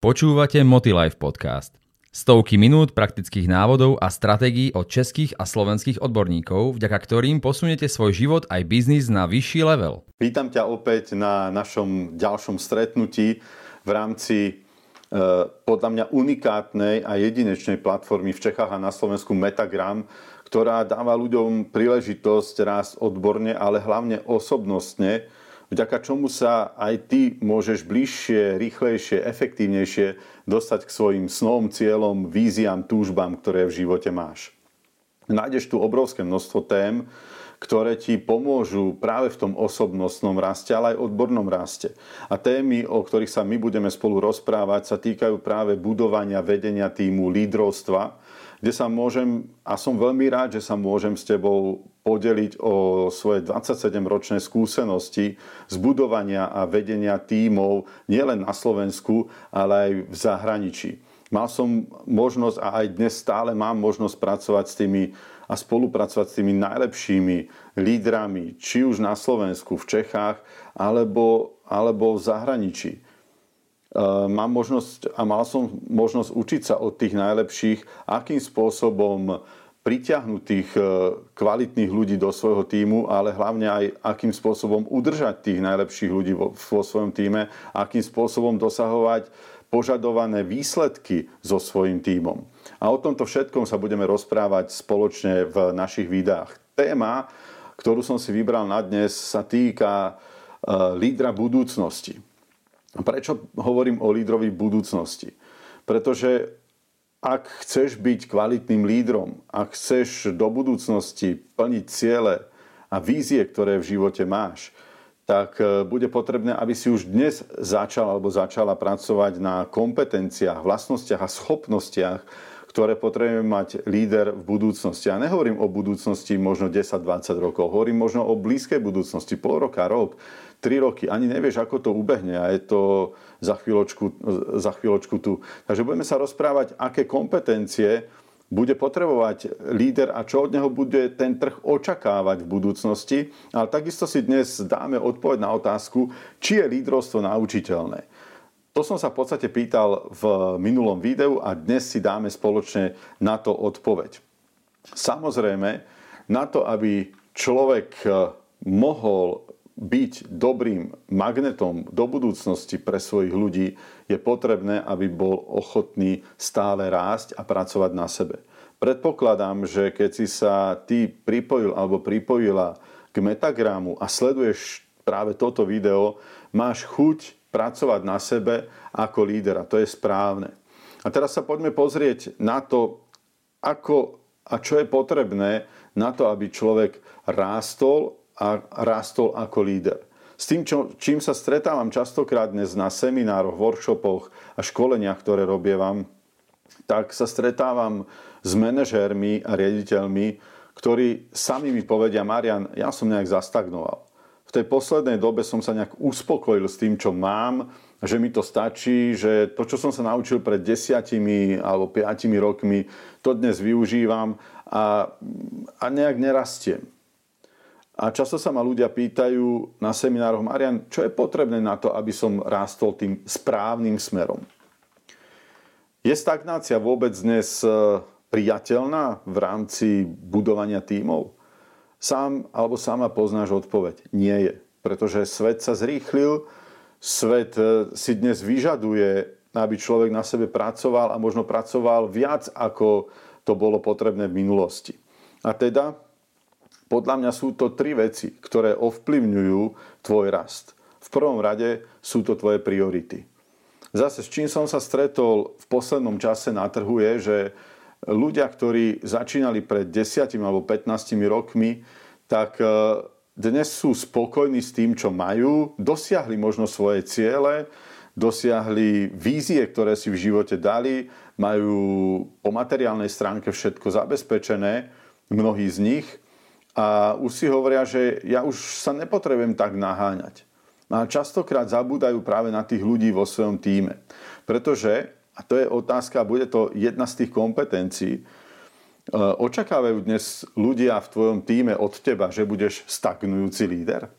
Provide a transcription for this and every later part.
Počúvate Motilife podcast. Stovky minút praktických návodov a stratégií od českých a slovenských odborníkov, vďaka ktorým posunete svoj život aj biznis na vyšší level. Vítam ťa opäť na našom ďalšom stretnutí v rámci e, podľa mňa unikátnej a jedinečnej platformy v Čechách a na Slovensku Metagram, ktorá dáva ľuďom príležitosť rásť odborne, ale hlavne osobnostne, vďaka čomu sa aj ty môžeš bližšie, rýchlejšie, efektívnejšie dostať k svojim snom, cieľom, víziám, túžbám, ktoré v živote máš. Nájdeš tu obrovské množstvo tém, ktoré ti pomôžu práve v tom osobnostnom raste, ale aj odbornom raste. A témy, o ktorých sa my budeme spolu rozprávať, sa týkajú práve budovania, vedenia týmu, lídrovstva, kde sa môžem, a som veľmi rád, že sa môžem s tebou podeliť o svoje 27-ročné skúsenosti z budovania a vedenia tímov nielen na Slovensku, ale aj v zahraničí. Mal som možnosť a aj dnes stále mám možnosť pracovať s tými a spolupracovať s tými najlepšími lídrami, či už na Slovensku, v Čechách, alebo, alebo v zahraničí. Ehm, mám možnosť a mal som možnosť učiť sa od tých najlepších, akým spôsobom pritiahnuť tých e, kvalitných ľudí do svojho týmu, ale hlavne aj akým spôsobom udržať tých najlepších ľudí vo svojom týme, akým spôsobom dosahovať požadované výsledky so svojím týmom. A o tomto všetkom sa budeme rozprávať spoločne v našich videách. Téma, ktorú som si vybral na dnes, sa týka e, lídra budúcnosti. Prečo hovorím o lídrovi budúcnosti? Pretože ak chceš byť kvalitným lídrom, ak chceš do budúcnosti plniť ciele a vízie, ktoré v živote máš, tak e, bude potrebné, aby si už dnes začal alebo začala pracovať na kompetenciách, vlastnostiach a schopnostiach, ktoré potrebujeme mať líder v budúcnosti. Ja nehovorím o budúcnosti možno 10-20 rokov, hovorím možno o blízkej budúcnosti, pol roka, rok, 3 roky. Ani nevieš, ako to ubehne a je to za chvíľočku, za chvíľočku tu. Takže budeme sa rozprávať, aké kompetencie bude potrebovať líder a čo od neho bude ten trh očakávať v budúcnosti. Ale takisto si dnes dáme odpoveď na otázku, či je lídrovstvo naučiteľné. To som sa v podstate pýtal v minulom videu a dnes si dáme spoločne na to odpoveď. Samozrejme, na to, aby človek mohol byť dobrým magnetom do budúcnosti pre svojich ľudí, je potrebné, aby bol ochotný stále rásť a pracovať na sebe. Predpokladám, že keď si sa ty pripojil alebo pripojila k Metagramu a sleduješ práve toto video, máš chuť pracovať na sebe ako líder a to je správne. A teraz sa poďme pozrieť na to, ako a čo je potrebné na to, aby človek rástol a rástol ako líder. S tým, čo, čím sa stretávam častokrát dnes na seminároch, workshopoch a školeniach, ktoré robievam, tak sa stretávam s manažérmi a riaditeľmi, ktorí sami mi povedia, Marian, ja som nejak zastagnoval v tej poslednej dobe som sa nejak uspokojil s tým, čo mám, že mi to stačí, že to, čo som sa naučil pred desiatimi alebo piatimi rokmi, to dnes využívam a, a nejak nerastiem. A často sa ma ľudia pýtajú na seminároch, Marian, čo je potrebné na to, aby som rástol tým správnym smerom? Je stagnácia vôbec dnes e, priateľná v rámci budovania tímov? Sám alebo sama poznáš odpoveď. Nie je. Pretože svet sa zrýchlil, svet e, si dnes vyžaduje, aby človek na sebe pracoval a možno pracoval viac, ako to bolo potrebné v minulosti. A teda, podľa mňa sú to tri veci, ktoré ovplyvňujú tvoj rast. V prvom rade sú to tvoje priority. Zase, s čím som sa stretol v poslednom čase na trhu je, že ľudia, ktorí začínali pred 10 alebo 15 rokmi, tak e, dnes sú spokojní s tým, čo majú, dosiahli možno svoje ciele, dosiahli vízie, ktoré si v živote dali, majú po materiálnej stránke všetko zabezpečené, mnohí z nich, a už si hovoria, že ja už sa nepotrebujem tak naháňať. A častokrát zabúdajú práve na tých ľudí vo svojom týme. Pretože a to je otázka, bude to jedna z tých kompetencií. E, očakávajú dnes ľudia v tvojom týme od teba, že budeš stagnujúci líder?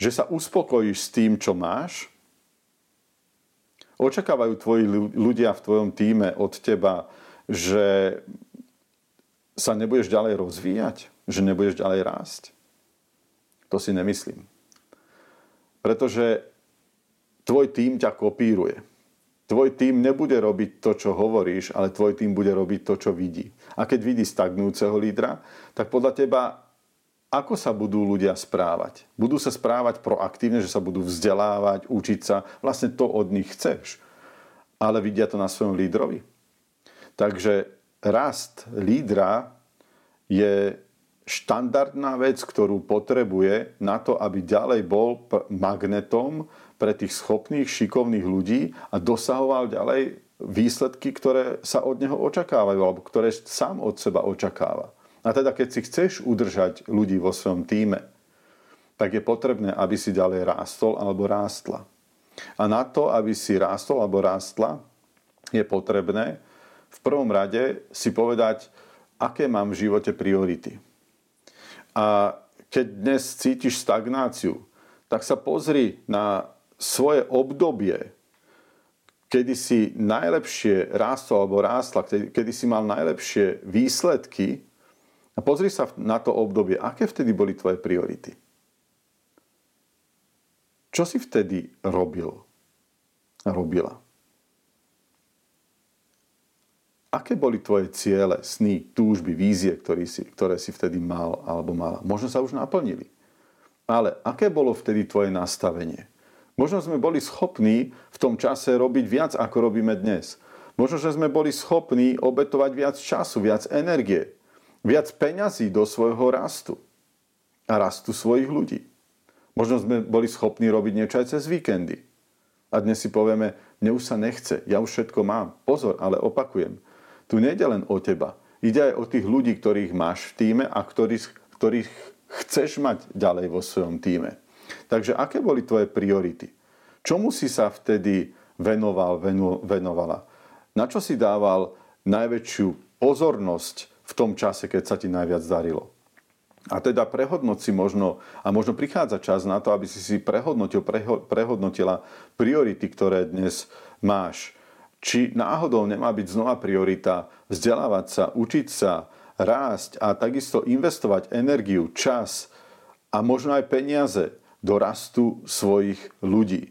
Že sa uspokojíš s tým, čo máš? Očakávajú tvoji ľudia v tvojom týme od teba, že sa nebudeš ďalej rozvíjať, že nebudeš ďalej rásť. To si nemyslím. Pretože tvoj tým ťa kopíruje. Tvoj tým nebude robiť to, čo hovoríš, ale tvoj tým bude robiť to, čo vidí. A keď vidí stagnúceho lídra, tak podľa teba ako sa budú ľudia správať? Budú sa správať proaktívne, že sa budú vzdelávať, učiť sa. Vlastne to od nich chceš. Ale vidia to na svojom lídrovi. Takže rast lídra je štandardná vec, ktorú potrebuje na to, aby ďalej bol magnetom pre tých schopných, šikovných ľudí a dosahoval ďalej výsledky, ktoré sa od neho očakávajú alebo ktoré sám od seba očakáva. A teda keď si chceš udržať ľudí vo svojom týme, tak je potrebné, aby si ďalej rástol alebo rástla. A na to, aby si rástol alebo rástla, je potrebné v prvom rade si povedať, aké mám v živote priority. A keď dnes cítiš stagnáciu, tak sa pozri na svoje obdobie, kedy si najlepšie rástol alebo rástla, kedy si mal najlepšie výsledky a pozri sa na to obdobie, aké vtedy boli tvoje priority. Čo si vtedy robil robila? Aké boli tvoje ciele, sny, túžby, vízie, ktoré si, ktoré si vtedy mal alebo mala? Možno sa už naplnili. Ale aké bolo vtedy tvoje nastavenie? Možno sme boli schopní v tom čase robiť viac, ako robíme dnes. Možno, že sme boli schopní obetovať viac času, viac energie, viac peňazí do svojho rastu a rastu svojich ľudí. Možno sme boli schopní robiť niečo aj cez víkendy. A dnes si povieme, mne už sa nechce, ja už všetko mám. Pozor, ale opakujem, tu nejde len o teba. Ide aj o tých ľudí, ktorých máš v týme a ktorých, ktorých chceš mať ďalej vo svojom týme. Takže aké boli tvoje priority? Čomu si sa vtedy venoval, venu, venovala? Na čo si dával najväčšiu pozornosť v tom čase, keď sa ti najviac darilo? A teda prehodnoť si možno, a možno prichádza čas na to, aby si si prehodnotil, preho, prehodnotila priority, ktoré dnes máš či náhodou nemá byť znova priorita vzdelávať sa, učiť sa, rásť a takisto investovať energiu, čas a možno aj peniaze do rastu svojich ľudí. E,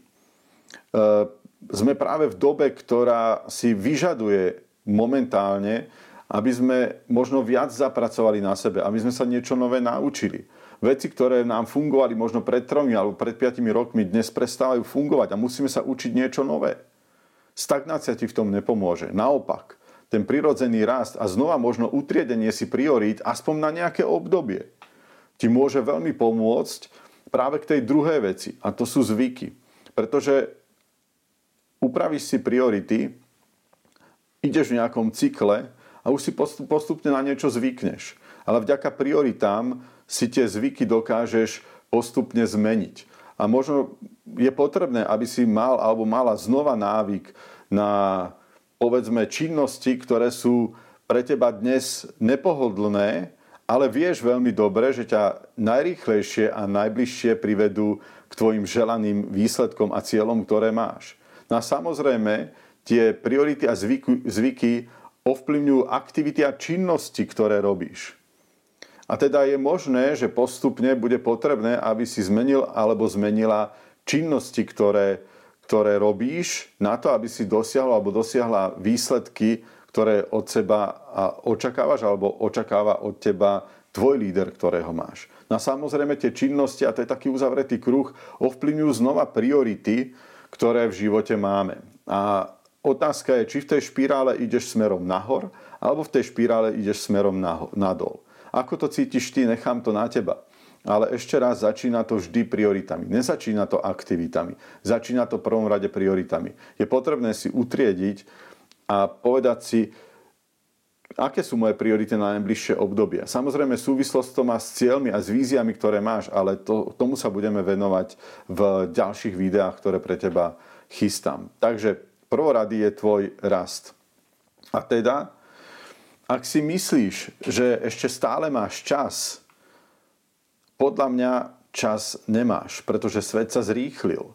sme práve v dobe, ktorá si vyžaduje momentálne, aby sme možno viac zapracovali na sebe, aby sme sa niečo nové naučili. Veci, ktoré nám fungovali možno pred tromi alebo pred piatimi rokmi, dnes prestávajú fungovať a musíme sa učiť niečo nové. Stagnácia ti v tom nepomôže. Naopak, ten prirodzený rast a znova možno utriedenie si priorít aspoň na nejaké obdobie ti môže veľmi pomôcť práve k tej druhej veci a to sú zvyky. Pretože upravíš si priority, ideš v nejakom cykle a už si postupne na niečo zvykneš. Ale vďaka prioritám si tie zvyky dokážeš postupne zmeniť. A možno je potrebné, aby si mal alebo mala znova návyk na povedzme činnosti, ktoré sú pre teba dnes nepohodlné, ale vieš veľmi dobre, že ťa najrýchlejšie a najbližšie privedú k tvojim želaným výsledkom a cieľom, ktoré máš. No a samozrejme, tie priority a zvyky, zvyky ovplyvňujú aktivity a činnosti, ktoré robíš. A teda je možné, že postupne bude potrebné, aby si zmenil alebo zmenila činnosti, ktoré, ktoré robíš na to, aby si dosiahol alebo dosiahla výsledky, ktoré od seba očakávaš alebo očakáva od teba tvoj líder, ktorého máš. No a samozrejme tie činnosti, a to je taký uzavretý kruh, ovplyvňujú znova priority, ktoré v živote máme. A otázka je, či v tej špirále ideš smerom nahor, alebo v tej špirále ideš smerom nadol. Ako to cítiš ty, nechám to na teba. Ale ešte raz, začína to vždy prioritami. Nezačína to aktivitami. Začína to prvom rade prioritami. Je potrebné si utriediť a povedať si, aké sú moje priority na najbližšie obdobie. Samozrejme, súvislosť to má s cieľmi a s víziami, ktoré máš, ale to, tomu sa budeme venovať v ďalších videách, ktoré pre teba chystám. Takže prvorady je tvoj rast. A teda ak si myslíš, že ešte stále máš čas, podľa mňa čas nemáš, pretože svet sa zrýchlil.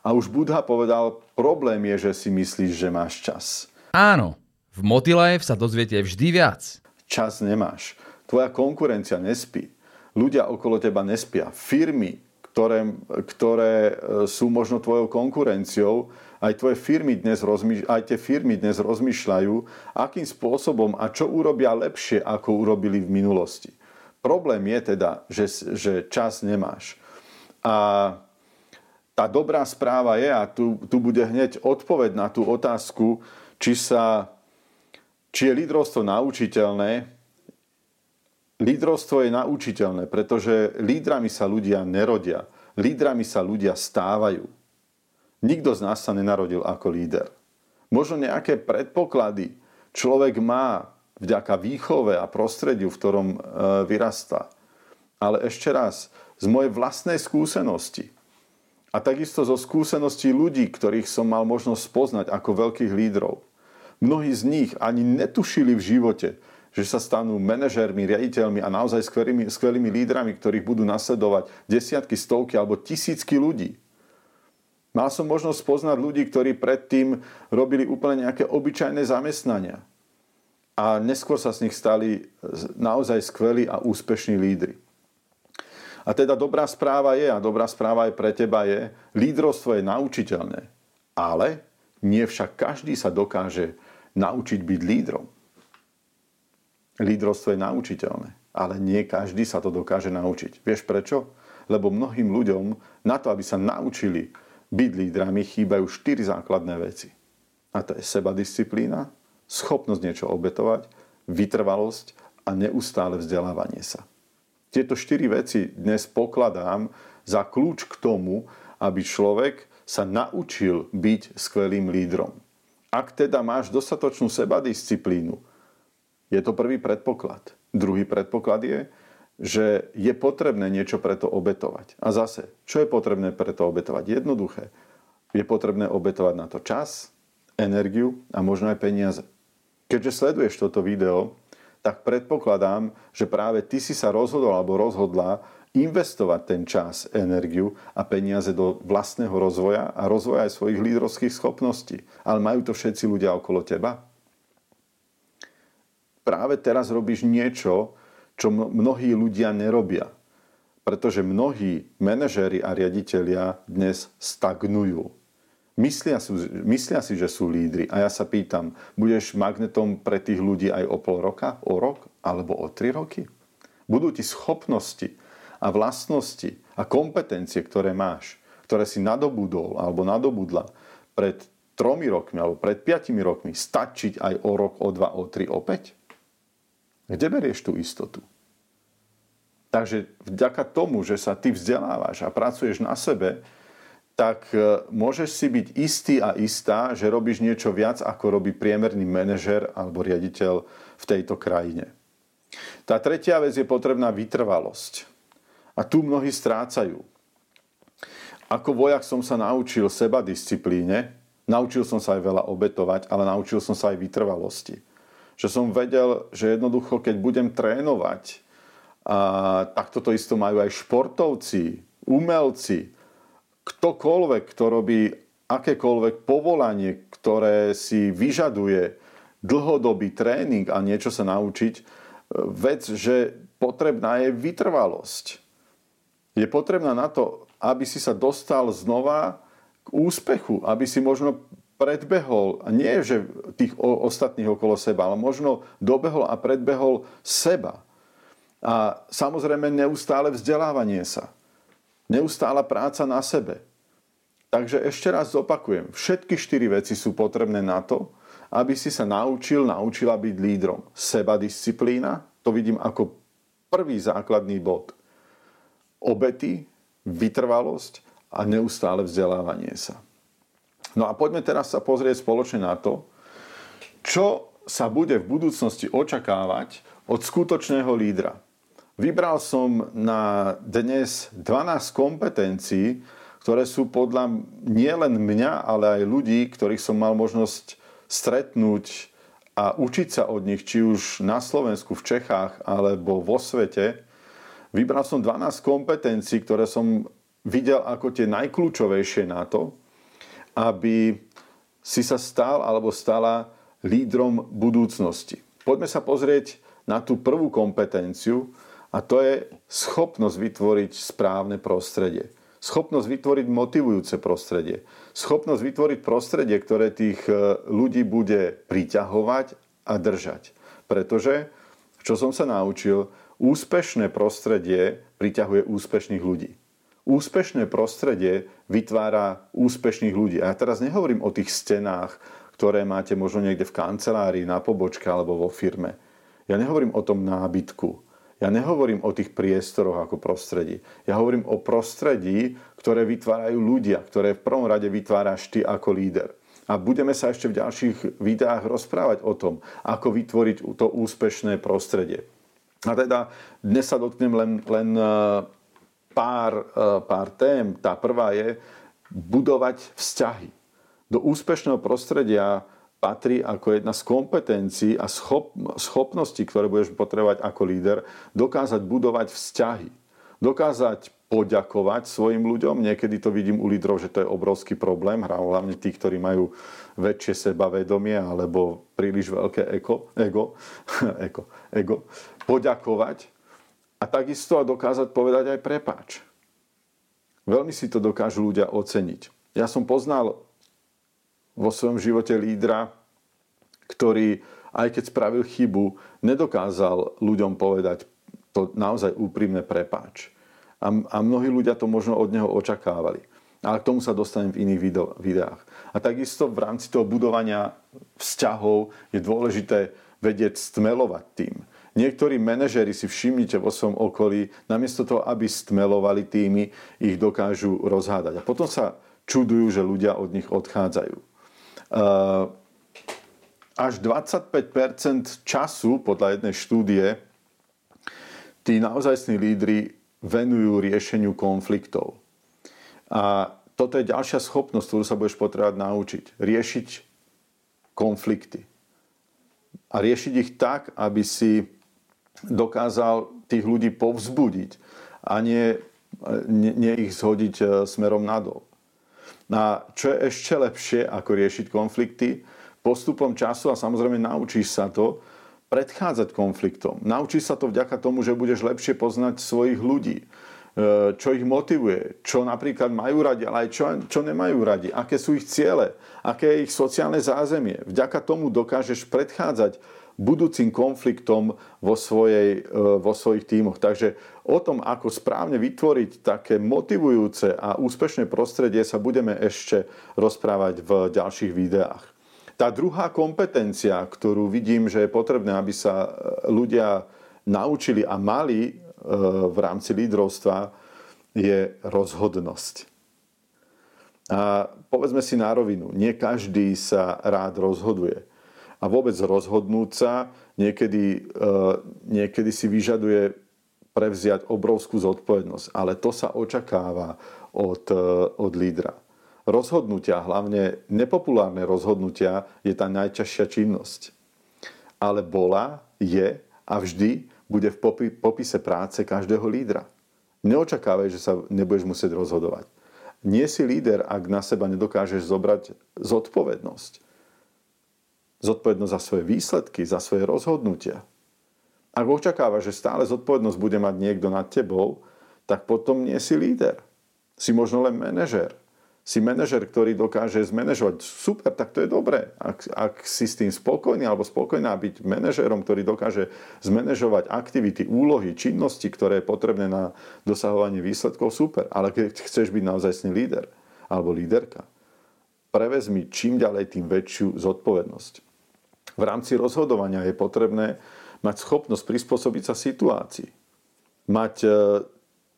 A už Budha povedal, problém je, že si myslíš, že máš čas. Áno, v Motilife sa dozviete vždy viac. Čas nemáš. Tvoja konkurencia nespí. Ľudia okolo teba nespia. Firmy, ktoré, ktoré e, sú možno tvojou konkurenciou, aj, tvoje firmy dnes rozmýš- aj tie firmy dnes rozmýšľajú, akým spôsobom a čo urobia lepšie, ako urobili v minulosti. Problém je teda, že, že čas nemáš. A tá dobrá správa je, a tu, tu bude hneď odpoveď na tú otázku, či, sa, či je lídrovstvo naučiteľné. Lídrovstvo je naučiteľné, pretože lídrami sa ľudia nerodia. Lídrami sa ľudia stávajú. Nikto z nás sa nenarodil ako líder. Možno nejaké predpoklady človek má vďaka výchove a prostrediu, v ktorom e, vyrastá. Ale ešte raz, z mojej vlastnej skúsenosti, a takisto zo skúseností ľudí, ktorých som mal možnosť poznať ako veľkých lídrov. Mnohí z nich ani netušili v živote, že sa stanú manažérmi, riaditeľmi a naozaj skvelými, skvelými lídrami, ktorých budú nasledovať desiatky, stovky alebo tisícky ľudí. Mal som možnosť poznať ľudí, ktorí predtým robili úplne nejaké obyčajné zamestnania. A neskôr sa z nich stali naozaj skvelí a úspešní lídry. A teda dobrá správa je, a dobrá správa aj pre teba je, lídrovstvo je naučiteľné. Ale nie však každý sa dokáže naučiť byť lídrom. Lídrovstvo je naučiteľné, ale nie každý sa to dokáže naučiť. Vieš prečo? Lebo mnohým ľuďom na to, aby sa naučili byť lídrami, chýbajú štyri základné veci. A to je seba disciplína, schopnosť niečo obetovať, vytrvalosť a neustále vzdelávanie sa. Tieto štyri veci dnes pokladám za kľúč k tomu, aby človek sa naučil byť skvelým lídrom. Ak teda máš dostatočnú sebadisciplínu, je to prvý predpoklad. Druhý predpoklad je, že je potrebné niečo preto obetovať. A zase, čo je potrebné preto obetovať? Jednoduché. Je potrebné obetovať na to čas, energiu a možno aj peniaze. Keďže sleduješ toto video, tak predpokladám, že práve ty si sa rozhodol alebo rozhodla investovať ten čas, energiu a peniaze do vlastného rozvoja a rozvoja aj svojich lídrovských schopností. Ale majú to všetci ľudia okolo teba? Práve teraz robíš niečo, čo mnohí ľudia nerobia. Pretože mnohí manažéri a riaditeľia dnes stagnujú Myslia, sú, myslia si, že sú lídry. A ja sa pýtam, budeš magnetom pre tých ľudí aj o pol roka, o rok alebo o tri roky? Budú ti schopnosti a vlastnosti a kompetencie, ktoré máš, ktoré si nadobudol alebo nadobudla pred tromi rokmi alebo pred piatimi rokmi, stačiť aj o rok, o dva, o tri, o päť? Kde berieš tú istotu? Takže vďaka tomu, že sa ty vzdelávaš a pracuješ na sebe, tak e, môžeš si byť istý a istá, že robíš niečo viac, ako robí priemerný manažer alebo riaditeľ v tejto krajine. Tá tretia vec je potrebná vytrvalosť. A tu mnohí strácajú. Ako vojak som sa naučil seba disciplíne, naučil som sa aj veľa obetovať, ale naučil som sa aj vytrvalosti. Že som vedel, že jednoducho, keď budem trénovať, a takto to isto majú aj športovci, umelci, ktokoľvek, kto robí akékoľvek povolanie, ktoré si vyžaduje dlhodobý tréning a niečo sa naučiť, vec, že potrebná je vytrvalosť. Je potrebná na to, aby si sa dostal znova k úspechu, aby si možno predbehol, nie že tých ostatných okolo seba, ale možno dobehol a predbehol seba. A samozrejme neustále vzdelávanie sa. Neustála práca na sebe. Takže ešte raz zopakujem. Všetky štyri veci sú potrebné na to, aby si sa naučil, naučila byť lídrom. Seba disciplína, to vidím ako prvý základný bod. Obety, vytrvalosť a neustále vzdelávanie sa. No a poďme teraz sa pozrieť spoločne na to, čo sa bude v budúcnosti očakávať od skutočného lídra. Vybral som na dnes 12 kompetencií, ktoré sú podľa nielen mňa, ale aj ľudí, ktorých som mal možnosť stretnúť a učiť sa od nich, či už na Slovensku, v Čechách alebo vo svete. Vybral som 12 kompetencií, ktoré som videl ako tie najkľúčovejšie na to, aby si sa stal alebo stala lídrom budúcnosti. Poďme sa pozrieť na tú prvú kompetenciu a to je schopnosť vytvoriť správne prostredie. Schopnosť vytvoriť motivujúce prostredie. Schopnosť vytvoriť prostredie, ktoré tých e, ľudí bude priťahovať a držať. Pretože, čo som sa naučil, úspešné prostredie priťahuje úspešných ľudí. Úspešné prostredie vytvára úspešných ľudí. A ja teraz nehovorím o tých stenách, ktoré máte možno niekde v kancelárii, na pobočke alebo vo firme. Ja nehovorím o tom nábytku. Ja nehovorím o tých priestoroch ako prostredí. Ja hovorím o prostredí, ktoré vytvárajú ľudia, ktoré v prvom rade vytváraš ty ako líder. A budeme sa ešte v ďalších videách rozprávať o tom, ako vytvoriť to úspešné prostredie. A teda dnes sa dotknem len, len pár, e, pár tém. Tá prvá je budovať vzťahy do úspešného prostredia patrí ako jedna z kompetencií a schop, schopností, ktoré budeš potrebovať ako líder, dokázať budovať vzťahy. Dokázať poďakovať svojim ľuďom. Niekedy to vidím u lídrov, že to je obrovský problém, hlavne tí, ktorí majú väčšie sebavedomie alebo príliš veľké ego, ego, ego, ego. Poďakovať a takisto a dokázať povedať aj prepáč. Veľmi si to dokážu ľudia oceniť. Ja som poznal vo svojom živote lídra, ktorý aj keď spravil chybu, nedokázal ľuďom povedať to naozaj úprimné prepáč. A, a mnohí ľudia to možno od neho očakávali. Ale k tomu sa dostanem v iných videách. A takisto v rámci toho budovania vzťahov je dôležité vedieť stmelovať tým. Niektorí manažery si všimnite vo svojom okolí, namiesto toho, aby stmelovali týmy, ich dokážu rozhádať. A potom sa čudujú, že ľudia od nich odchádzajú. Eh, až 25% času, podľa jednej štúdie, tí naozajstní lídry venujú riešeniu konfliktov. A toto je ďalšia schopnosť, ktorú sa budeš potrebovať naučiť. Riešiť konflikty. A riešiť ich tak, aby si dokázal tých ľudí povzbudiť a nie, nie, nie ich zhodiť eh, smerom nadol. A čo je ešte lepšie, ako riešiť konflikty, postupom času a samozrejme naučíš sa to, predchádzať konfliktom. Naučíš sa to vďaka tomu, že budeš lepšie poznať svojich ľudí, e, čo ich motivuje, čo napríklad majú radi, ale aj čo, čo nemajú radi, aké sú ich ciele, aké je ich sociálne zázemie. Vďaka tomu dokážeš predchádzať budúcim konfliktom vo, svojej, e, vo svojich tímoch. Takže o tom, ako správne vytvoriť také motivujúce a úspešné prostredie sa budeme ešte rozprávať v ďalších videách. Tá druhá kompetencia, ktorú vidím, že je potrebné, aby sa e, ľudia naučili a mali e, v rámci lídrovstva, je rozhodnosť. A povedzme si na rovinu, nie každý sa rád rozhoduje a vôbec rozhodnúť sa niekedy, e, niekedy si vyžaduje prevziať obrovskú zodpovednosť. Ale to sa očakáva od, e, od lídra. Rozhodnutia, hlavne nepopulárne rozhodnutia, je tá najťažšia činnosť. Ale bola, je a vždy bude v popise práce každého lídra. Neočakávaj, že sa nebudeš musieť rozhodovať. Nie si líder, ak na seba nedokážeš zobrať zodpovednosť zodpovednosť za svoje výsledky, za svoje rozhodnutia. Ak očakávaš, že stále zodpovednosť bude mať niekto nad tebou, tak potom nie si líder. Si možno len manažer. Si manažer, ktorý dokáže zmanéžovať. Super, tak to je dobré. Ak, ak si s tým spokojný alebo spokojná byť manažerom, ktorý dokáže zmanéžovať aktivity, úlohy, činnosti, ktoré je potrebné na dosahovanie výsledkov, super. Ale keď chceš byť naozaj líder alebo líderka, prevezmi čím ďalej tým väčšiu zodpovednosť v rámci rozhodovania je potrebné mať schopnosť prispôsobiť sa situácii. Mať e,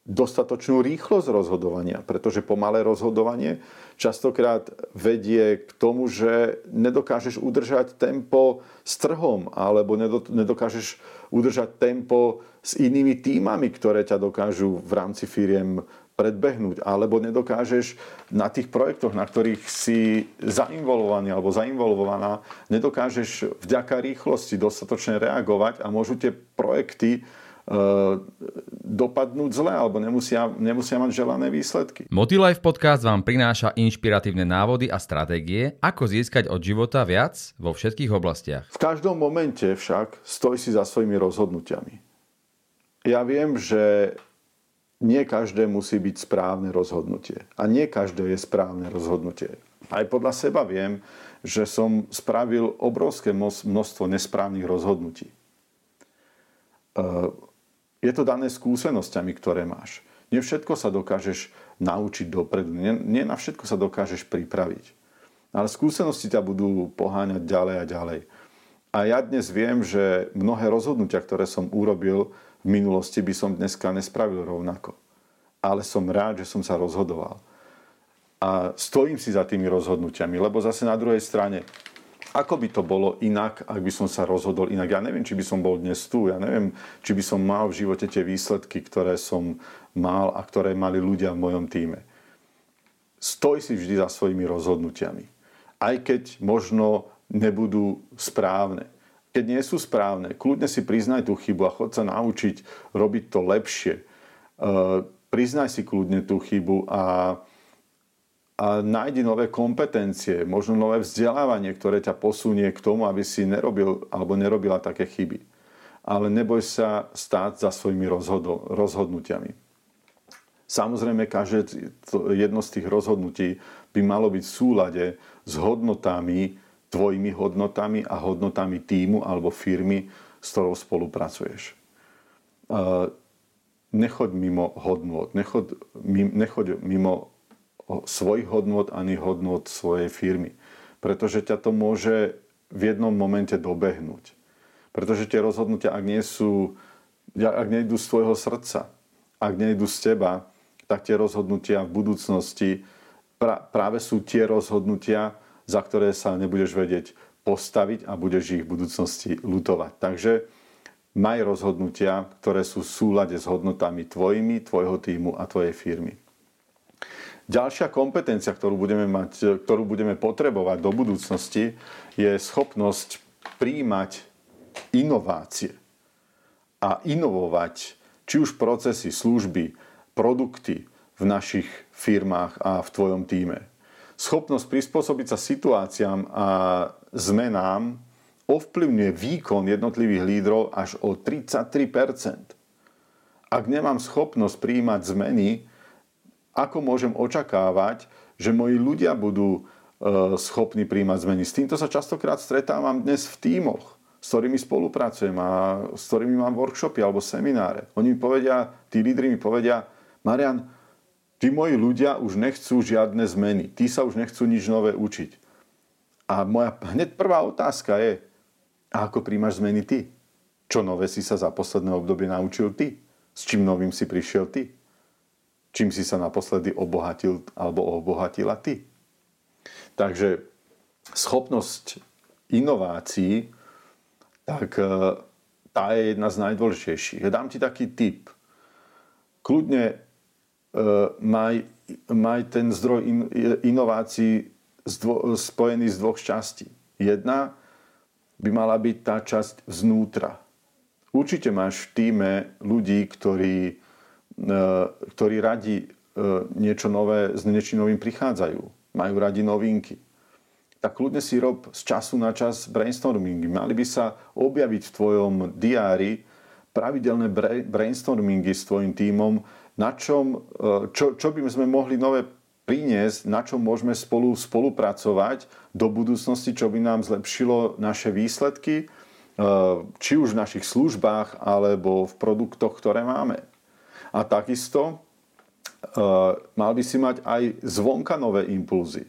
dostatočnú rýchlosť rozhodovania, pretože pomalé rozhodovanie častokrát vedie k tomu, že nedokážeš udržať tempo s trhom alebo nedokážeš udržať tempo s inými týmami, ktoré ťa dokážu v rámci firiem predbehnúť, alebo nedokážeš na tých projektoch, na ktorých si zainvolovaný alebo zainvolvovaná, nedokážeš vďaka rýchlosti dostatočne reagovať a môžu tie projekty dopadnúť zle alebo nemusia, nemusia mať želané výsledky. Motilife podcast vám prináša inšpiratívne návody a stratégie, ako získať od života viac vo všetkých oblastiach. V každom momente však stoj si za svojimi rozhodnutiami. Ja viem, že nie každé musí byť správne rozhodnutie. A nie každé je správne rozhodnutie. Aj podľa seba viem, že som spravil obrovské množstvo nesprávnych rozhodnutí je to dané skúsenosťami, ktoré máš. Nie všetko sa dokážeš naučiť dopredu, nie na všetko sa dokážeš pripraviť. Ale skúsenosti ťa budú poháňať ďalej a ďalej. A ja dnes viem, že mnohé rozhodnutia, ktoré som urobil v minulosti, by som dneska nespravil rovnako. Ale som rád, že som sa rozhodoval. A stojím si za tými rozhodnutiami, lebo zase na druhej strane ako by to bolo inak, ak by som sa rozhodol inak. Ja neviem, či by som bol dnes tu, ja neviem, či by som mal v živote tie výsledky, ktoré som mal a ktoré mali ľudia v mojom týme. Stoj si vždy za svojimi rozhodnutiami. Aj keď možno nebudú správne. Keď nie sú správne, kľudne si priznaj tú chybu a chod sa naučiť robiť to lepšie. E, priznaj si kľudne tú chybu a a nájdi nové kompetencie, možno nové vzdelávanie, ktoré ťa posunie k tomu, aby si nerobil alebo nerobila také chyby. Ale neboj sa stáť za svojimi rozhodnutiami. Samozrejme, každé jedno z tých rozhodnutí by malo byť v súlade s hodnotami, tvojimi hodnotami a hodnotami týmu alebo firmy, s ktorou spolupracuješ. Nechoď mimo hodnot, nechoď, nechoď mimo svojich hodnot ani hodnot svojej firmy. Pretože ťa to môže v jednom momente dobehnúť. Pretože tie rozhodnutia, ak nie sú, ak nejdu z tvojho srdca, ak nejdu z teba, tak tie rozhodnutia v budúcnosti práve sú tie rozhodnutia, za ktoré sa nebudeš vedieť postaviť a budeš ich v budúcnosti lutovať. Takže maj rozhodnutia, ktoré sú v súlade s hodnotami tvojimi, tvojho týmu a tvojej firmy. Ďalšia kompetencia, ktorú budeme, mať, ktorú budeme potrebovať do budúcnosti, je schopnosť príjmať inovácie a inovovať či už procesy, služby, produkty v našich firmách a v tvojom týme. Schopnosť prispôsobiť sa situáciám a zmenám ovplyvňuje výkon jednotlivých lídrov až o 33% Ak nemám schopnosť príjmať zmeny, ako môžem očakávať, že moji ľudia budú e, schopní príjmať zmeny. S týmto sa častokrát stretávam dnes v tímoch, s ktorými spolupracujem a s ktorými mám workshopy alebo semináre. Oni mi povedia, tí lídry mi povedia, Marian, tí moji ľudia už nechcú žiadne zmeny. Tí sa už nechcú nič nové učiť. A moja hneď prvá otázka je, a ako príjmaš zmeny ty? Čo nové si sa za posledné obdobie naučil ty? S čím novým si prišiel ty? čím si sa naposledy obohatil alebo obohatila ty. Takže schopnosť inovácií, tak e, tá je jedna z najdôležitejších. Ja dám ti taký tip. Kľudne maj, maj ten zdroj in, inovácií zdvo, spojený z dvoch častí. Jedna by mala byť tá časť znútra. Určite máš v týme ľudí, ktorí E, ktorí radi e, niečo nové s niečím novým prichádzajú. Majú radi novinky. Tak kľudne si rob z času na čas brainstormingy. Mali by sa objaviť v tvojom diári pravidelné brainstormingy s tvojim tímom, na čom, e, čo, čo by sme mohli nové priniesť, na čom môžeme spolu spolupracovať do budúcnosti, čo by nám zlepšilo naše výsledky, či už v našich službách alebo v produktoch, ktoré máme. A takisto uh, mal by si mať aj zvonka nové impulzy.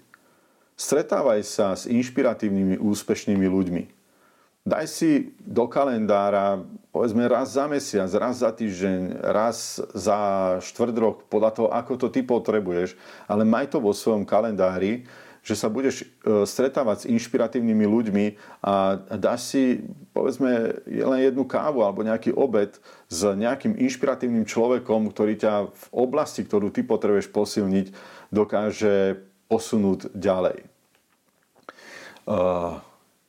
Stretávaj sa s inšpiratívnymi, úspešnými ľuďmi. Daj si do kalendára, povedzme raz za mesiac, raz za týždeň, raz za štvrt rok, podľa toho, ako to ty potrebuješ, ale maj to vo svojom kalendári, že sa budeš e, stretávať s inšpiratívnymi ľuďmi a dáš si, povedzme, len jednu kávu alebo nejaký obed s nejakým inšpiratívnym človekom, ktorý ťa v oblasti, ktorú ty potrebuješ posilniť, dokáže posunúť ďalej. E,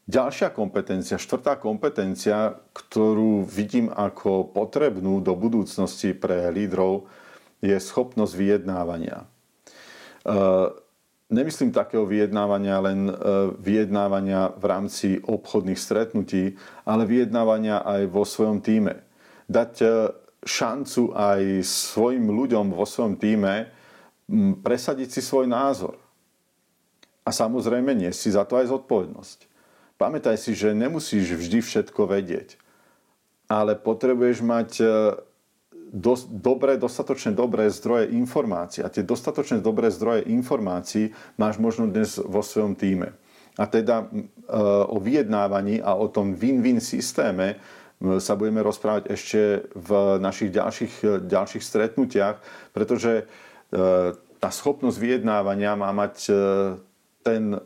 Ďalšia kompetencia, štvrtá kompetencia, ktorú vidím ako potrebnú do budúcnosti pre lídrov, je schopnosť vyjednávania. E, nemyslím takého vyjednávania len e, vyjednávania v rámci obchodných stretnutí, ale vyjednávania aj vo svojom týme. Dať e, šancu aj svojim ľuďom vo svojom týme presadiť si svoj názor. A samozrejme nie si za to aj zodpovednosť. Pamätaj si, že nemusíš vždy všetko vedieť, ale potrebuješ mať e, dos, dobré, dostatočne dobré zdroje informácií. A tie dostatočne dobré zdroje informácií máš možno dnes vo svojom týme. A teda e, o vyjednávaní a o tom win-win systéme sa budeme rozprávať ešte v našich ďalších, ďalších stretnutiach, pretože e, tá schopnosť vyjednávania má mať ten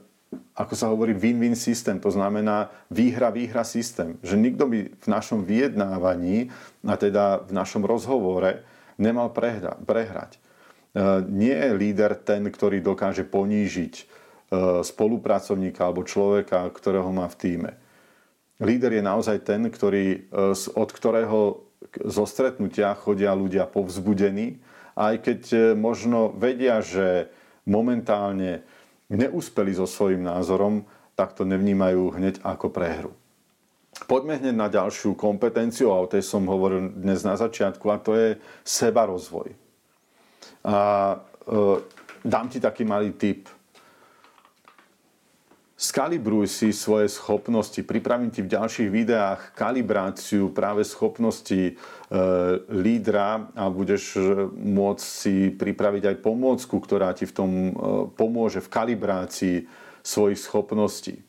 ako sa hovorí, win-win systém, to znamená výhra-výhra systém. Že nikto by v našom vyjednávaní, a teda v našom rozhovore, nemal prehra- prehrať. E, nie je líder ten, ktorý dokáže ponížiť e, spolupracovníka alebo človeka, ktorého má v týme. Líder je naozaj ten, ktorý, e, od ktorého zo stretnutia chodia ľudia povzbudení, aj keď možno vedia, že momentálne neúspeli so svojím názorom, tak to nevnímajú hneď ako prehru. Poďme hneď na ďalšiu kompetenciu, a o tej som hovoril dnes na začiatku, a to je seba rozvoj. A e, dám ti taký malý tip. Skalibruj si svoje schopnosti. Pripravím ti v ďalších videách kalibráciu práve schopnosti e, lídra a budeš e, môcť si pripraviť aj pomôcku, ktorá ti v tom e, pomôže v kalibrácii svojich schopností.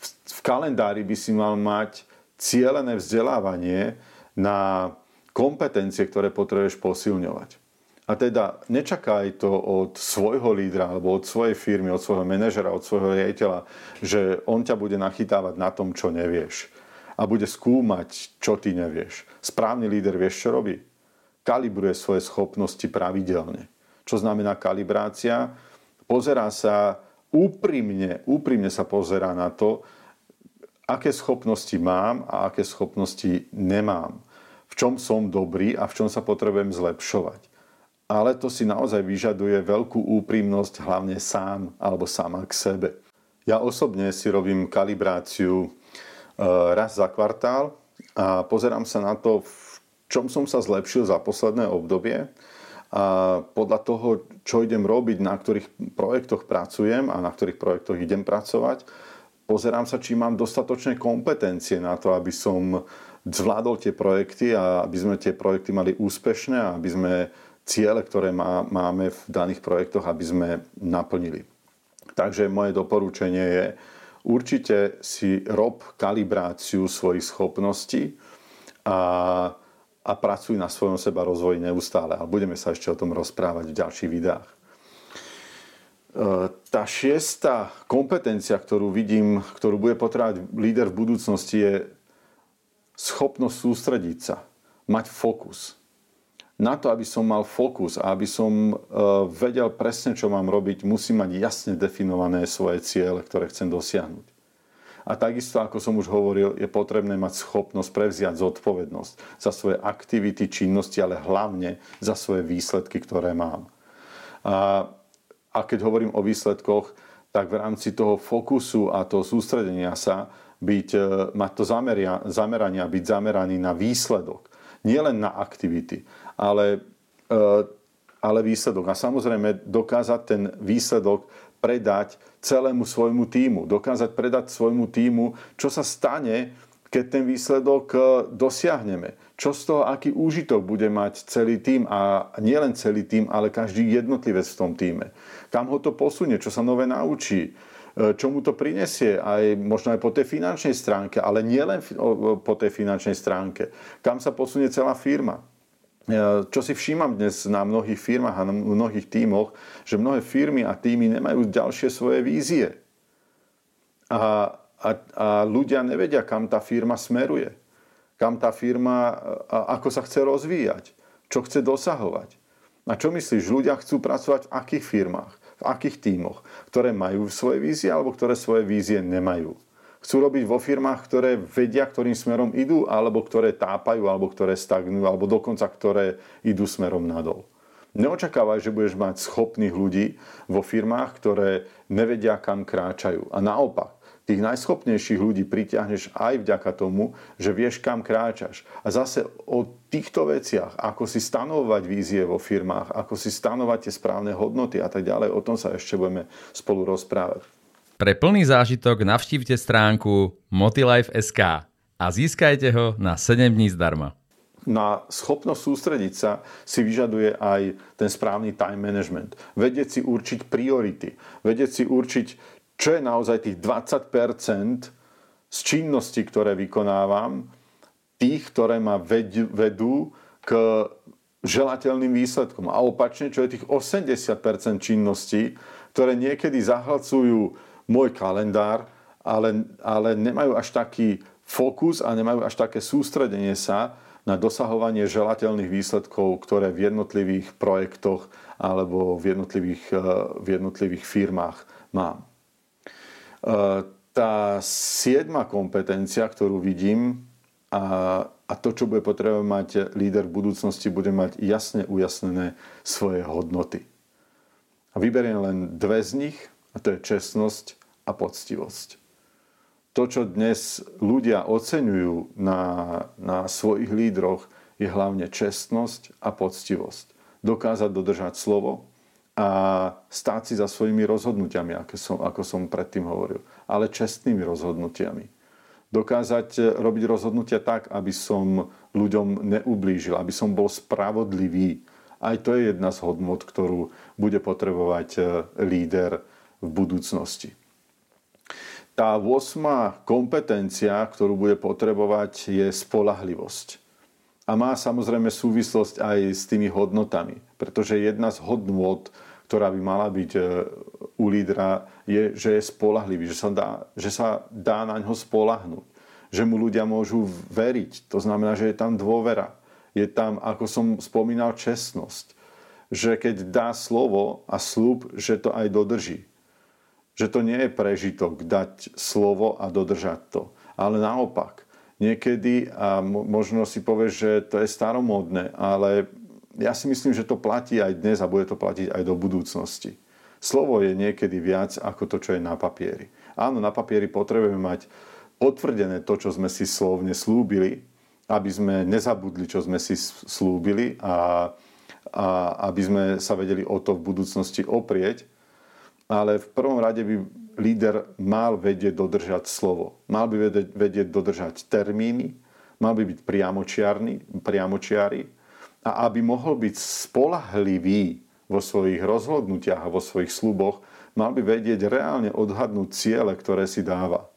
V, v kalendári by si mal mať cielené vzdelávanie na kompetencie, ktoré potrebuješ posilňovať. A teda nečakaj to od svojho lídra alebo od svojej firmy, od svojho manažera, od svojho riaditeľa, že on ťa bude nachytávať na tom, čo nevieš. A bude skúmať, čo ty nevieš. Správny líder vieš, čo robí? Kalibruje svoje schopnosti pravidelne. Čo znamená kalibrácia? Pozerá sa úprimne, úprimne sa pozerá na to, aké schopnosti mám a aké schopnosti nemám. V čom som dobrý a v čom sa potrebujem zlepšovať ale to si naozaj vyžaduje veľkú úprimnosť hlavne sám alebo sama k sebe. Ja osobne si robím kalibráciu e, raz za kvartál a pozerám sa na to, v čom som sa zlepšil za posledné obdobie a podľa toho, čo idem robiť, na ktorých projektoch pracujem a na ktorých projektoch idem pracovať, pozerám sa, či mám dostatočné kompetencie na to, aby som zvládol tie projekty a aby sme tie projekty mali úspešné a aby sme ciele, ktoré má, máme v daných projektoch, aby sme naplnili. Takže moje doporučenie je, určite si rob kalibráciu svojich schopností a, a pracuj na svojom seba rozvoji neustále. A budeme sa ešte o tom rozprávať v ďalších videách. E, tá šiesta kompetencia, ktorú vidím, ktorú bude potrebovať líder v budúcnosti, je schopnosť sústrediť sa, mať fokus na to, aby som mal fokus a aby som e, vedel presne, čo mám robiť, musím mať jasne definované svoje ciele, ktoré chcem dosiahnuť. A takisto, ako som už hovoril, je potrebné mať schopnosť prevziať zodpovednosť za svoje aktivity, činnosti, ale hlavne za svoje výsledky, ktoré mám. A, a keď hovorím o výsledkoch, tak v rámci toho fokusu a toho sústredenia sa byť, e, mať to zameria, zamerania, byť zameraný na výsledok. Nielen na aktivity, ale, eh, ale výsledok. A samozrejme dokázať ten výsledok predať celému svojmu týmu. Dokázať predať svojmu týmu, čo sa stane, keď ten výsledok eh, dosiahneme. Čo z toho, aký úžitok bude mať celý tým a nielen celý tým, ale každý jednotlivec v tom týme. Kam ho to posunie, čo sa nové naučí, eh, čo mu to prinesie aj možno aj po tej finančnej stránke, ale nielen po tej finančnej stránke. Kam sa posunie celá firma čo si všímam dnes na mnohých firmách a na mnohých tímoch, že mnohé firmy a týmy nemajú ďalšie svoje vízie. A, a, a ľudia nevedia, kam tá firma smeruje. Kam tá firma, a, ako sa chce rozvíjať. Čo chce dosahovať. A čo myslíš, ľudia chcú pracovať v akých firmách, v akých tímoch, ktoré majú svoje vízie alebo ktoré svoje vízie nemajú. Chcú robiť vo firmách, ktoré vedia, ktorým smerom idú, alebo ktoré tápajú, alebo ktoré stagnujú, alebo dokonca ktoré idú smerom nadol. Neočakávaj, že budeš mať schopných ľudí vo firmách, ktoré nevedia, kam kráčajú. A naopak, tých najschopnejších ľudí pritiahneš aj vďaka tomu, že vieš, kam kráčaš. A zase o týchto veciach, ako si stanovovať vízie vo firmách, ako si stanovať tie správne hodnoty a tak ďalej, o tom sa ešte budeme spolu rozprávať. Pre plný zážitok navštívte stránku motilife.sk a získajte ho na 7 dní zdarma. Na schopnosť sústrediť sa si vyžaduje aj ten správny time management. Vedieť si určiť priority. Vedieť si určiť, čo je naozaj tých 20% z činností, ktoré vykonávam, tých, ktoré ma vedú k želateľným výsledkom. A opačne, čo je tých 80% činností, ktoré niekedy zahlcujú môj kalendár, ale, ale nemajú až taký fokus a nemajú až také sústredenie sa na dosahovanie želateľných výsledkov, ktoré v jednotlivých projektoch alebo v jednotlivých, eh, v jednotlivých firmách mám. Eh, tá siedma kompetencia, ktorú vidím a, a to, čo bude potrebovať mať líder v budúcnosti, bude mať jasne ujasnené svoje hodnoty. A vyberiem len dve z nich, a to je čestnosť a poctivosť. To, čo dnes ľudia oceňujú na, na svojich lídroch, je hlavne čestnosť a poctivosť. Dokázať dodržať slovo a stáť si za svojimi rozhodnutiami, ako som, ako som predtým hovoril, ale čestnými rozhodnutiami. Dokázať robiť rozhodnutia tak, aby som ľuďom neublížil, aby som bol spravodlivý. Aj to je jedna z hodnot, ktorú bude potrebovať eh, líder v budúcnosti. Tá 8. kompetencia, ktorú bude potrebovať, je spolahlivosť. A má samozrejme súvislosť aj s tými hodnotami, pretože jedna z hodnot, ktorá by mala byť e, u lídra, je, že je spolahlivý, že sa dá, že sa dá na ňo spolahnúť, že mu ľudia môžu veriť. To znamená, že je tam dôvera. Je tam, ako som spomínal, čestnosť. Že keď dá slovo a slúb, že to aj dodrží že to nie je prežitok dať slovo a dodržať to. Ale naopak, niekedy, a možno si povieš, že to je staromódne, ale ja si myslím, že to platí aj dnes a bude to platiť aj do budúcnosti. Slovo je niekedy viac ako to, čo je na papieri. Áno, na papieri potrebujeme mať potvrdené to, čo sme si slovne slúbili, aby sme nezabudli, čo sme si slúbili a, a aby sme sa vedeli o to v budúcnosti oprieť ale v prvom rade by líder mal vedieť dodržať slovo. Mal by vedieť, dodržať termíny, mal by byť priamočiary a aby mohol byť spolahlivý vo svojich rozhodnutiach a vo svojich sluboch, mal by vedieť reálne odhadnúť ciele, ktoré si dáva.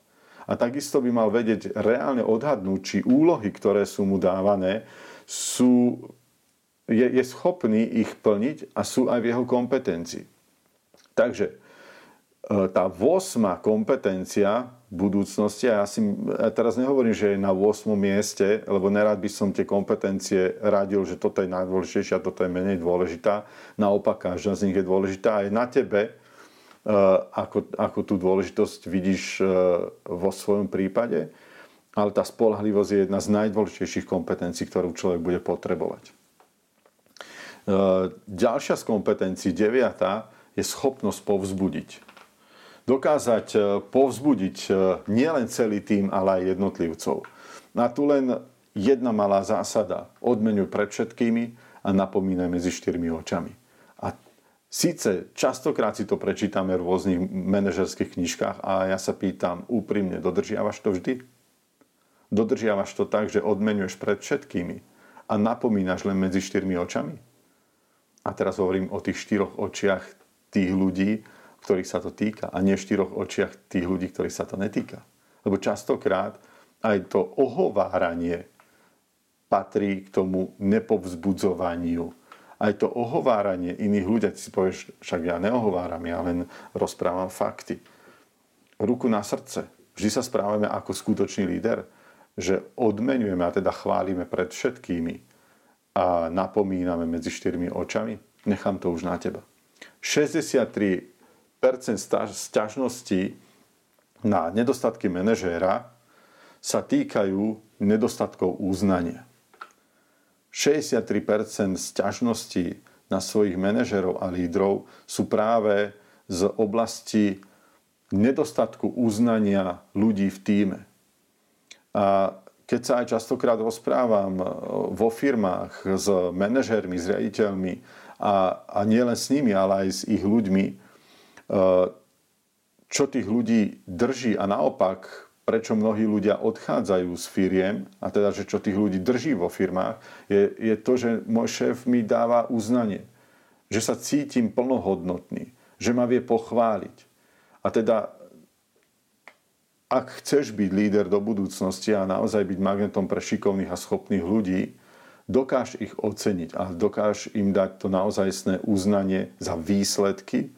A takisto by mal vedieť reálne odhadnúť, či úlohy, ktoré sú mu dávané, sú, je, je schopný ich plniť a sú aj v jeho kompetencii. Takže e, tá 8. kompetencia budúcnosti, a ja, si, ja teraz nehovorím, že je na 8. mieste, lebo nerad by som tie kompetencie radil, že toto je najdôležitejšia toto je menej dôležitá. Naopak, každá z nich je dôležitá aj na tebe, e, ako, ako tú dôležitosť vidíš e, vo svojom prípade. Ale tá spolahlivosť je jedna z najdôležitejších kompetencií, ktorú človek bude potrebovať. Ďalšia z kompetencií, deviatá, je schopnosť povzbudiť. Dokázať e, povzbudiť e, nielen celý tým, ale aj jednotlivcov. A tu len jedna malá zásada. Odmenuj pred všetkými a napomínaj medzi štyrmi očami. A síce častokrát si to prečítame v rôznych manažerských knižkách a ja sa pýtam úprimne, dodržiavaš to vždy? Dodržiavaš to tak, že odmenuješ pred všetkými a napomínaš len medzi štyrmi očami? A teraz hovorím o tých štyroch očiach tých ľudí, ktorých sa to týka a nie v štyroch očiach tých ľudí, ktorých sa to netýka. Lebo častokrát aj to ohováranie patrí k tomu nepovzbudzovaniu. Aj to ohováranie iných ľudí, si povieš, však ja neohováram, ja len rozprávam fakty. Ruku na srdce. Vždy sa správame ako skutočný líder, že odmenujeme a teda chválime pred všetkými a napomíname medzi štyrmi očami. Nechám to už na teba. 63% sťažností na nedostatky manažéra sa týkajú nedostatkov uznania. 63% sťažností na svojich manažerov a lídrov sú práve z oblasti nedostatku uznania ľudí v týme. A keď sa aj častokrát rozprávam vo firmách s manažérmi, s riaditeľmi a, a nielen s nimi, ale aj s ich ľuďmi, čo tých ľudí drží a naopak, prečo mnohí ľudia odchádzajú z firiem, a teda, že čo tých ľudí drží vo firmách, je, je to, že môj šéf mi dáva uznanie. Že sa cítim plnohodnotný, že ma vie pochváliť. A teda, ak chceš byť líder do budúcnosti a naozaj byť magnetom pre šikovných a schopných ľudí, dokáž ich oceniť a dokáž im dať to naozajstné uznanie za výsledky,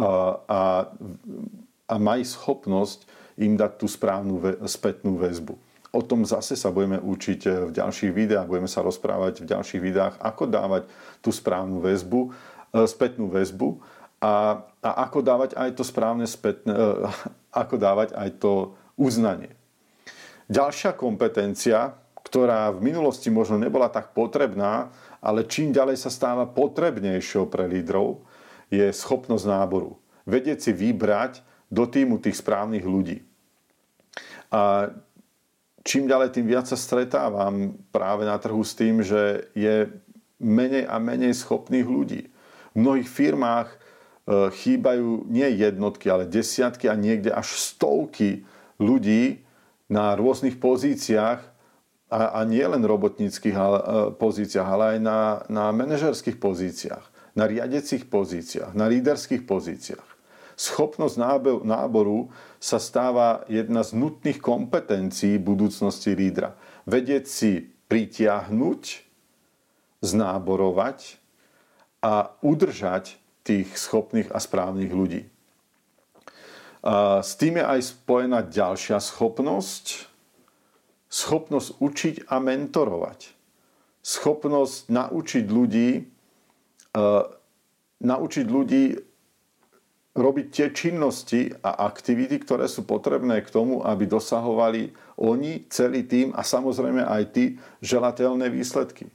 a, a maj schopnosť im dať tú správnu ve, spätnú väzbu. O tom zase sa budeme učiť eh, v ďalších videách, budeme sa rozprávať v ďalších videách, ako dávať tú správnu väzbu, eh, spätnú väzbu a, a ako dávať aj to správne spätné, eh, ako dávať aj to uznanie. Ďalšia kompetencia, ktorá v minulosti možno nebola tak potrebná, ale čím ďalej sa stáva potrebnejšou pre lídrov, je schopnosť náboru. Vedieť si vybrať do týmu tých správnych ľudí. A čím ďalej, tým viac sa stretávam práve na trhu s tým, že je menej a menej schopných ľudí. V mnohých firmách e, chýbajú nie jednotky, ale desiatky a niekde až stovky ľudí na rôznych pozíciách a, a nie len robotníckých e, pozíciách, ale aj na, na manažerských pozíciách na riadecích pozíciách, na líderských pozíciách. Schopnosť náboru sa stáva jedna z nutných kompetencií budúcnosti lídra. Vedieť si pritiahnuť, znáborovať a udržať tých schopných a správnych ľudí. S tým je aj spojená ďalšia schopnosť, schopnosť učiť a mentorovať. Schopnosť naučiť ľudí naučiť ľudí robiť tie činnosti a aktivity, ktoré sú potrebné k tomu, aby dosahovali oni, celý tým a samozrejme aj ty želateľné výsledky.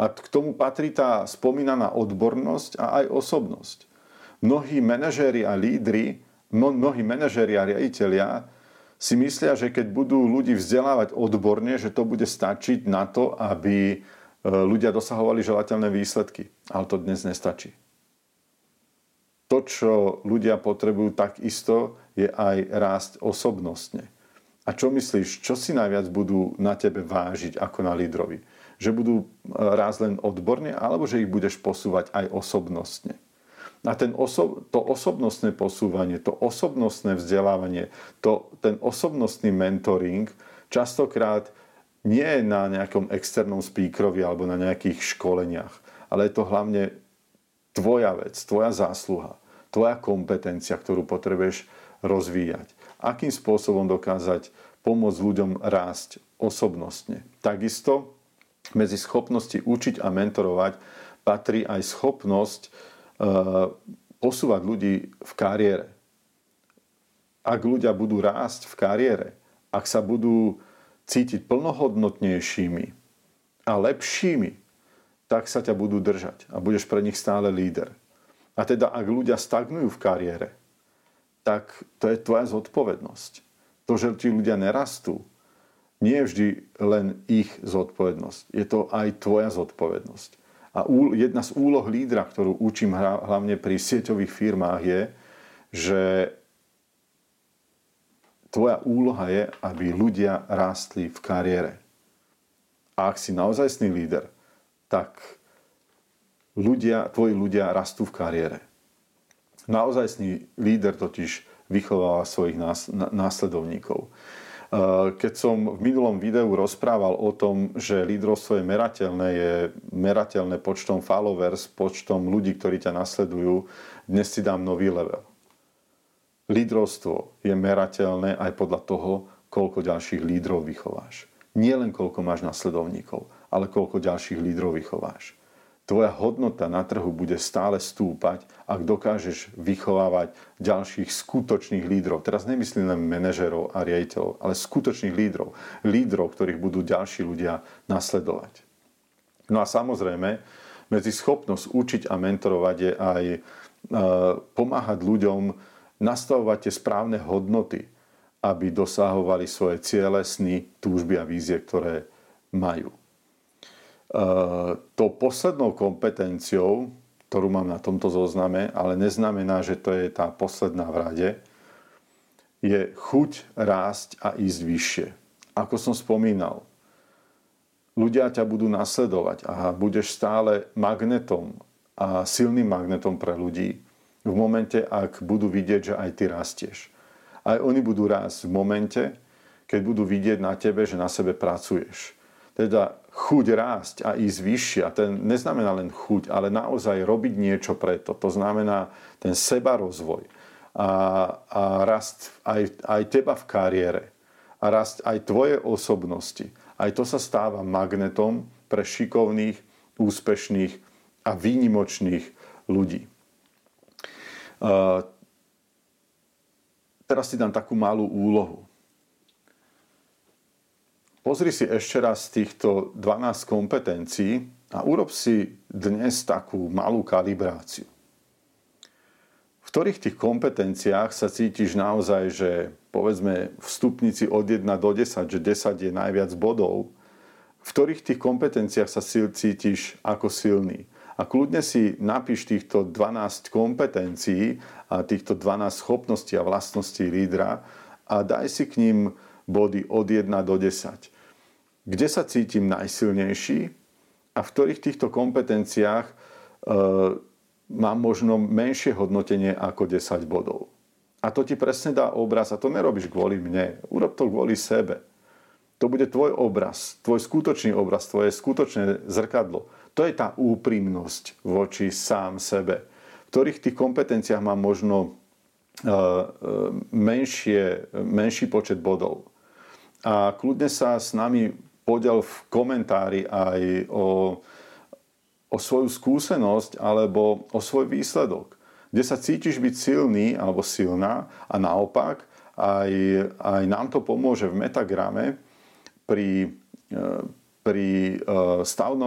A k tomu patrí tá spomínaná odbornosť a aj osobnosť. Mnohí manažéri a lídry, mnohí manažéri a riaditeľia si myslia, že keď budú ľudí vzdelávať odborne, že to bude stačiť na to, aby E, ľudia dosahovali želateľné výsledky. Ale to dnes nestačí. To, čo ľudia potrebujú takisto, je aj rásť osobnostne. A čo myslíš, čo si najviac budú na tebe vážiť ako na lídrovi? Že budú e, rásť len odborne, alebo že ich budeš posúvať aj osobnostne? A ten oso- to osobnostné posúvanie, to osobnostné vzdelávanie, to, ten osobnostný mentoring častokrát nie na nejakom externom speakerovi alebo na nejakých školeniach, ale je to hlavne tvoja vec, tvoja zásluha, tvoja kompetencia, ktorú potrebuješ rozvíjať. Akým spôsobom dokázať pomôcť ľuďom rásť osobnostne. Takisto medzi schopnosti učiť a mentorovať patrí aj schopnosť posúvať ľudí v kariére. Ak ľudia budú rásť v kariére, ak sa budú cítiť plnohodnotnejšími a lepšími, tak sa ťa budú držať a budeš pre nich stále líder. A teda ak ľudia stagnujú v kariére, tak to je tvoja zodpovednosť. To, že ti ľudia nerastú, nie je vždy len ich zodpovednosť. Je to aj tvoja zodpovednosť. A jedna z úloh lídra, ktorú učím hlavne pri sieťových firmách je, že Tvoja úloha je, aby ľudia rástli v kariére. A ak si naozajstný líder, tak ľudia, tvoji ľudia rastú v kariére. Naozajstný líder totiž vychováva svojich následovníkov. Keď som v minulom videu rozprával o tom, že lídrovstvo je merateľné, je merateľné počtom followers, počtom ľudí, ktorí ťa nasledujú, dnes si dám nový level. Lídrovstvo je merateľné aj podľa toho, koľko ďalších lídrov vychováš. Nie len koľko máš nasledovníkov, ale koľko ďalších lídrov vychováš. Tvoja hodnota na trhu bude stále stúpať, ak dokážeš vychovávať ďalších skutočných lídrov. Teraz nemyslím len manažerov a riaditeľov, ale skutočných lídrov. Lídrov, ktorých budú ďalší ľudia nasledovať. No a samozrejme, medzi schopnosť učiť a mentorovať je aj e, pomáhať ľuďom nastavovať tie správne hodnoty, aby dosahovali svoje ciele, sny, túžby a vízie, ktoré majú. Eh, tou poslednou kompetenciou, ktorú mám na tomto zozname, ale neznamená, že to je tá posledná v rade, je chuť rásť a ísť vyššie. Ako som spomínal, ľudia ťa budú nasledovať a budeš stále magnetom a silným magnetom pre ľudí v momente, ak budú vidieť, že aj ty rastieš. Aj oni budú rásť v momente, keď budú vidieť na tebe, že na sebe pracuješ. Teda chuť rásť a ísť vyššie. A ten neznamená len chuť, ale naozaj robiť niečo preto. To znamená ten sebarozvoj a, a rast aj, aj teba v kariére a rast aj tvoje osobnosti. Aj to sa stáva magnetom pre šikovných, úspešných a výnimočných ľudí. Uh, teraz si dám takú malú úlohu. Pozri si ešte raz týchto 12 kompetencií a urob si dnes takú malú kalibráciu. V ktorých tých kompetenciách sa cítiš naozaj, že povedzme v stupnici od 1 do 10, že 10 je najviac bodov, v ktorých tých kompetenciách sa cítiš ako silný. A kľudne si napíš týchto 12 kompetencií a týchto 12 schopností a vlastností lídra a daj si k ním body od 1 do 10 kde sa cítim najsilnejší a v ktorých týchto kompetenciách e, mám možno menšie hodnotenie ako 10 bodov. A to ti presne dá obraz a to nerobíš kvôli mne. Urob to kvôli sebe. To bude tvoj obraz, tvoj skutočný obraz, tvoje skutočné zrkadlo. To je tá úprimnosť voči sám sebe. V ktorých tých kompetenciách mám možno e, e, menšie, menší počet bodov. A kľudne sa s nami podel v komentári aj o, o svoju skúsenosť alebo o svoj výsledok. Kde sa cítiš byť silný alebo silná a naopak aj, aj nám to pomôže v metagrame pri, e, pri e,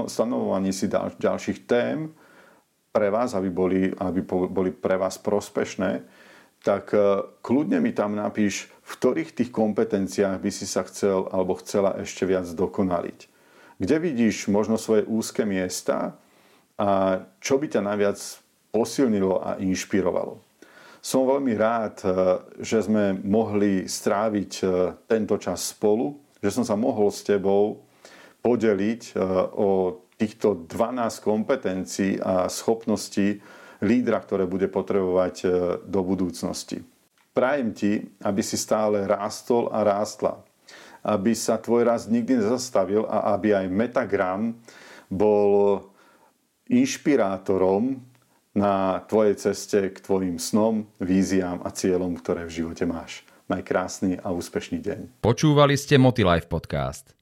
stanovovaní si ďalších tém pre vás, aby boli, aby boli pre vás prospešné, tak e, kľudne mi tam napíš, v ktorých tých kompetenciách by si sa chcel alebo chcela ešte viac dokonaliť. Kde vidíš možno svoje úzke miesta a čo by ťa najviac posilnilo a inšpirovalo. Som veľmi rád, e, že sme mohli stráviť e, tento čas spolu, že som sa mohol s tebou podeliť o týchto 12 kompetencií a schopností, lídra, ktoré bude potrebovať e, do budúcnosti. Prajem ti, aby si stále rástol a rástla. Aby sa tvoj rast nikdy nezastavil a aby aj Metagram bol inšpirátorom na tvojej ceste k tvojim snom, víziám a cieľom, ktoré v živote máš. Maj krásny a úspešný deň. Počúvali ste Motilife podcast.